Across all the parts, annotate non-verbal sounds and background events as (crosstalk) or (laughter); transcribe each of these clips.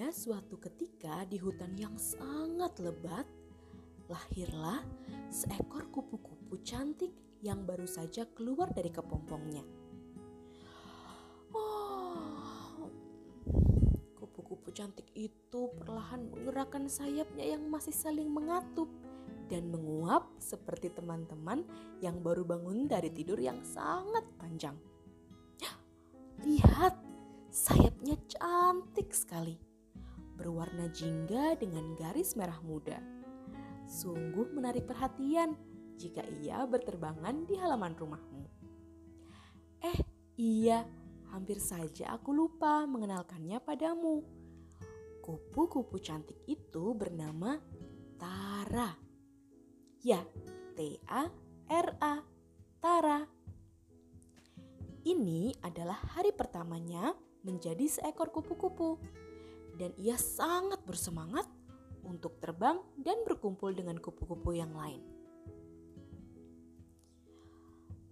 Pada suatu ketika di hutan yang sangat lebat, lahirlah seekor kupu-kupu cantik yang baru saja keluar dari kepompongnya. Oh, kupu-kupu cantik itu perlahan menggerakkan sayapnya yang masih saling mengatup dan menguap seperti teman-teman yang baru bangun dari tidur yang sangat panjang. Lihat, sayapnya cantik sekali berwarna jingga dengan garis merah muda. Sungguh menarik perhatian jika ia berterbangan di halaman rumahmu. Eh, iya, hampir saja aku lupa mengenalkannya padamu. Kupu-kupu cantik itu bernama Tara. Ya, T-A-R-A, Tara. Ini adalah hari pertamanya menjadi seekor kupu-kupu dan ia sangat bersemangat untuk terbang dan berkumpul dengan kupu-kupu yang lain.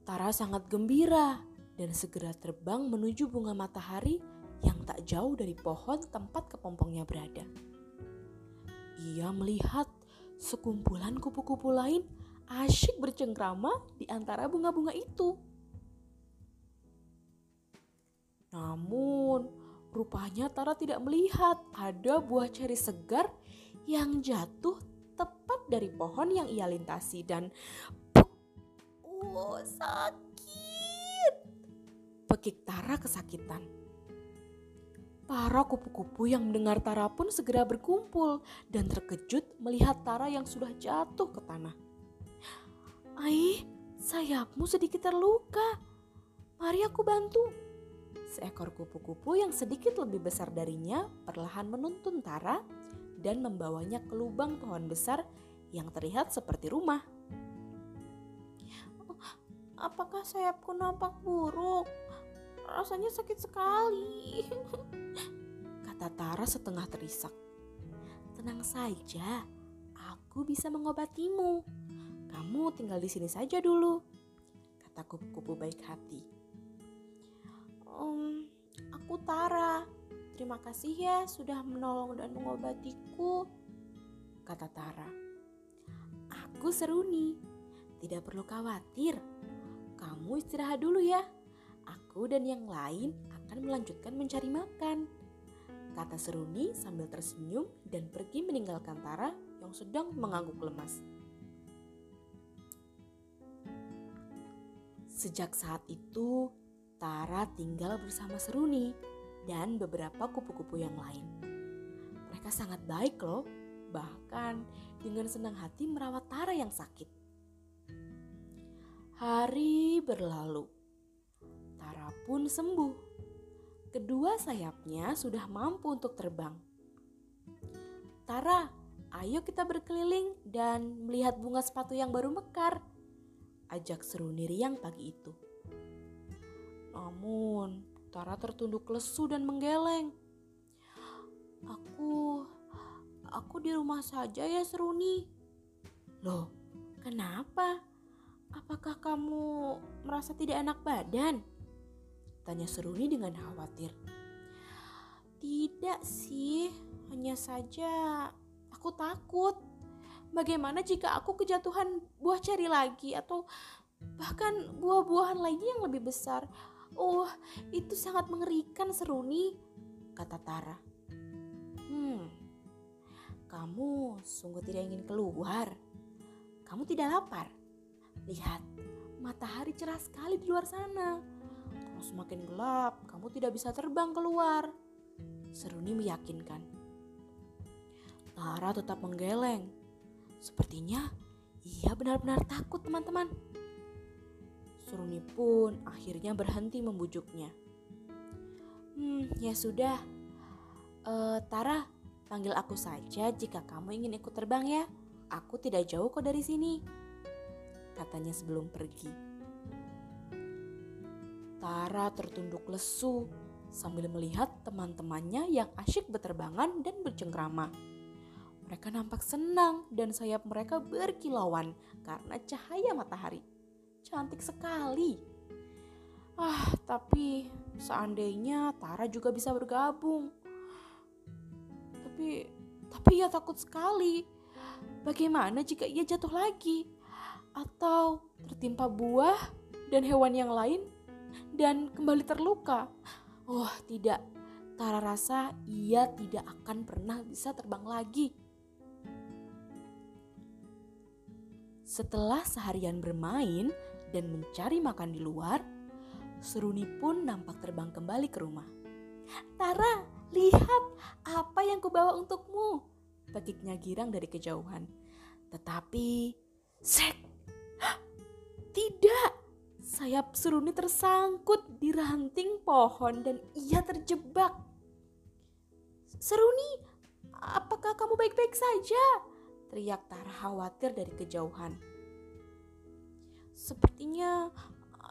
Tara sangat gembira dan segera terbang menuju bunga matahari yang tak jauh dari pohon tempat kepompongnya berada. Ia melihat sekumpulan kupu-kupu lain asyik bercengkrama di antara bunga-bunga itu. Namun, Rupanya Tara tidak melihat ada buah ceri segar yang jatuh tepat dari pohon yang ia lintasi dan Oh, sakit. Pekik Tara kesakitan. Para kupu-kupu yang mendengar Tara pun segera berkumpul dan terkejut melihat Tara yang sudah jatuh ke tanah. Ai, sayapmu sedikit terluka. Mari aku bantu. Seekor kupu-kupu yang sedikit lebih besar darinya perlahan menuntun Tara dan membawanya ke lubang pohon besar yang terlihat seperti rumah. Apakah sayapku nampak buruk? Rasanya sakit sekali. (laughs) Kata Tara setengah terisak. Tenang saja, aku bisa mengobatimu. Kamu tinggal di sini saja dulu. Kata kupu-kupu baik hati Tara. Terima kasih ya sudah menolong dan mengobatiku, kata Tara. Aku Seruni, tidak perlu khawatir. Kamu istirahat dulu ya. Aku dan yang lain akan melanjutkan mencari makan. Kata Seruni sambil tersenyum dan pergi meninggalkan Tara yang sedang mengangguk lemas. Sejak saat itu, Tara tinggal bersama Seruni dan beberapa kupu-kupu yang lain. Mereka sangat baik loh, bahkan dengan senang hati merawat Tara yang sakit. Hari berlalu, Tara pun sembuh. Kedua sayapnya sudah mampu untuk terbang. Tara, ayo kita berkeliling dan melihat bunga sepatu yang baru mekar. Ajak Seruni Riang pagi itu. Namun, Tara tertunduk lesu dan menggeleng. Aku, aku di rumah saja ya Seruni. Loh, kenapa? Apakah kamu merasa tidak enak badan? Tanya Seruni dengan khawatir. Tidak sih, hanya saja aku takut. Bagaimana jika aku kejatuhan buah ceri lagi atau bahkan buah-buahan lainnya yang lebih besar? Oh, itu sangat mengerikan Seruni, kata Tara. Hmm, kamu sungguh tidak ingin keluar. Kamu tidak lapar. Lihat, matahari cerah sekali di luar sana. Kalau semakin gelap, kamu tidak bisa terbang keluar. Seruni meyakinkan. Tara tetap menggeleng. Sepertinya ia benar-benar takut teman-teman. Suruni pun akhirnya berhenti membujuknya. Hmm, ya sudah. Uh, Tara, panggil aku saja jika kamu ingin ikut terbang ya. Aku tidak jauh kok dari sini. Katanya sebelum pergi. Tara tertunduk lesu sambil melihat teman-temannya yang asyik berterbangan dan bercengkrama. Mereka nampak senang dan sayap mereka berkilauan karena cahaya matahari cantik sekali. Ah, tapi seandainya Tara juga bisa bergabung. Tapi, tapi ia takut sekali. Bagaimana jika ia jatuh lagi? Atau tertimpa buah dan hewan yang lain dan kembali terluka? Oh, tidak. Tara rasa ia tidak akan pernah bisa terbang lagi. Setelah seharian bermain dan mencari makan di luar, Seruni pun nampak terbang kembali ke rumah. Tara, lihat apa yang kubawa untukmu. Tekiknya girang dari kejauhan. Tetapi, sek, tidak. Sayap Seruni tersangkut di ranting pohon dan ia terjebak. Seruni, apakah kamu baik-baik saja? Teriak Tara khawatir dari kejauhan. Sepertinya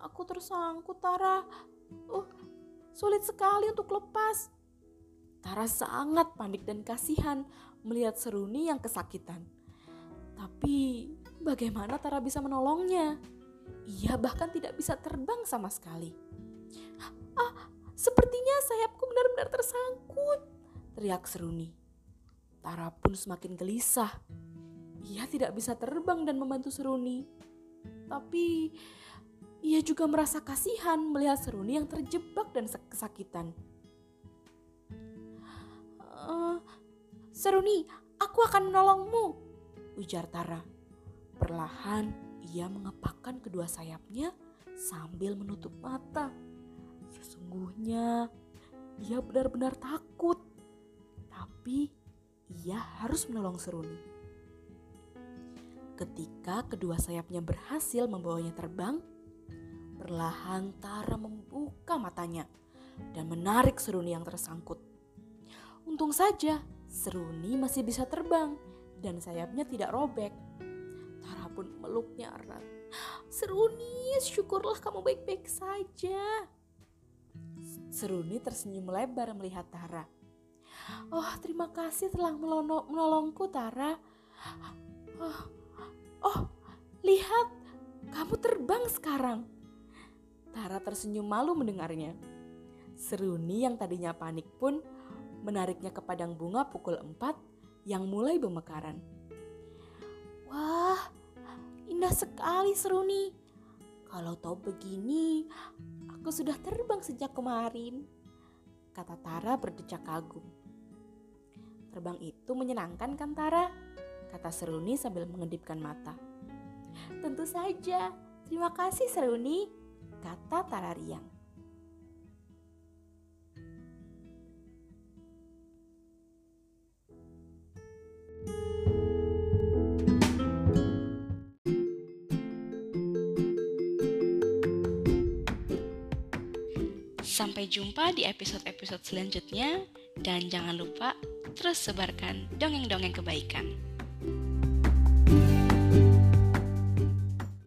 aku tersangkut, Tara. Oh, sulit sekali untuk lepas. Tara sangat panik dan kasihan melihat Seruni yang kesakitan. Tapi bagaimana Tara bisa menolongnya? Ia bahkan tidak bisa terbang sama sekali. Ah, sepertinya sayapku benar-benar tersangkut, teriak Seruni. Tara pun semakin gelisah. Ia tidak bisa terbang dan membantu Seruni. Tapi ia juga merasa kasihan melihat Seruni yang terjebak dan kesakitan. Uh, Seruni, aku akan menolongmu, ujar Tara. Perlahan ia mengepakkan kedua sayapnya sambil menutup mata. Sesungguhnya ia benar-benar takut. Tapi ia harus menolong Seruni. Ketika kedua sayapnya berhasil membawanya terbang, perlahan Tara membuka matanya dan menarik Seruni yang tersangkut. Untung saja Seruni masih bisa terbang dan sayapnya tidak robek. Tara pun meluknya erat. Seruni, syukurlah kamu baik-baik saja. Seruni tersenyum lebar melihat Tara. Oh, terima kasih telah menolongku, Tara. Oh, Oh, lihat, kamu terbang sekarang. Tara tersenyum malu mendengarnya. Seruni yang tadinya panik pun menariknya ke padang bunga pukul 4 yang mulai bermekaran. Wah, indah sekali Seruni. Kalau tahu begini, aku sudah terbang sejak kemarin. Kata Tara berdecak kagum. Terbang itu menyenangkan kan Tara? Kata Seruni sambil mengedipkan mata. Tentu saja, terima kasih Seruni, kata Tarariang. Sampai jumpa di episode-episode selanjutnya, dan jangan lupa terus sebarkan dongeng-dongeng kebaikan.